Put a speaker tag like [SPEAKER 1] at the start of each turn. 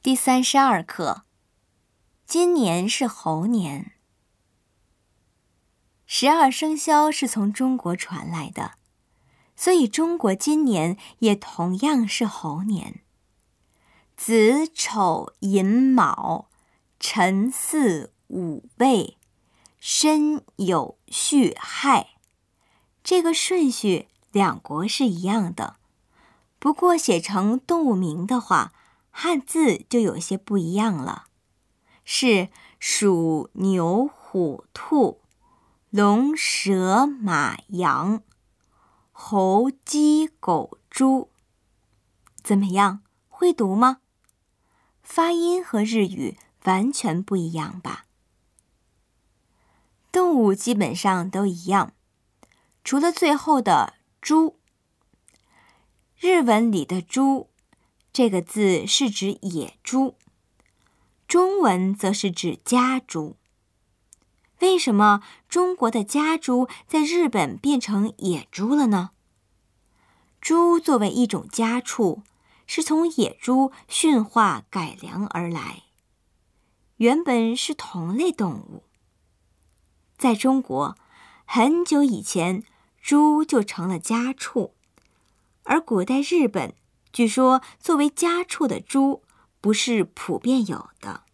[SPEAKER 1] 第三十二课，今年是猴年。十二生肖是从中国传来的，所以中国今年也同样是猴年。子丑寅卯辰巳午未申酉戌亥，这个顺序两国是一样的，不过写成动物名的话。汉字就有些不一样了，是鼠、牛、虎、兔、龙、蛇、马、羊、猴、鸡、狗、猪。怎么样，会读吗？发音和日语完全不一样吧？动物基本上都一样，除了最后的“猪”。日文里的“猪”。这个字是指野猪，中文则是指家猪。为什么中国的家猪在日本变成野猪了呢？猪作为一种家畜，是从野猪驯化改良而来，原本是同类动物。在中国，很久以前，猪就成了家畜，而古代日本。据说，作为家畜的猪不是普遍有的。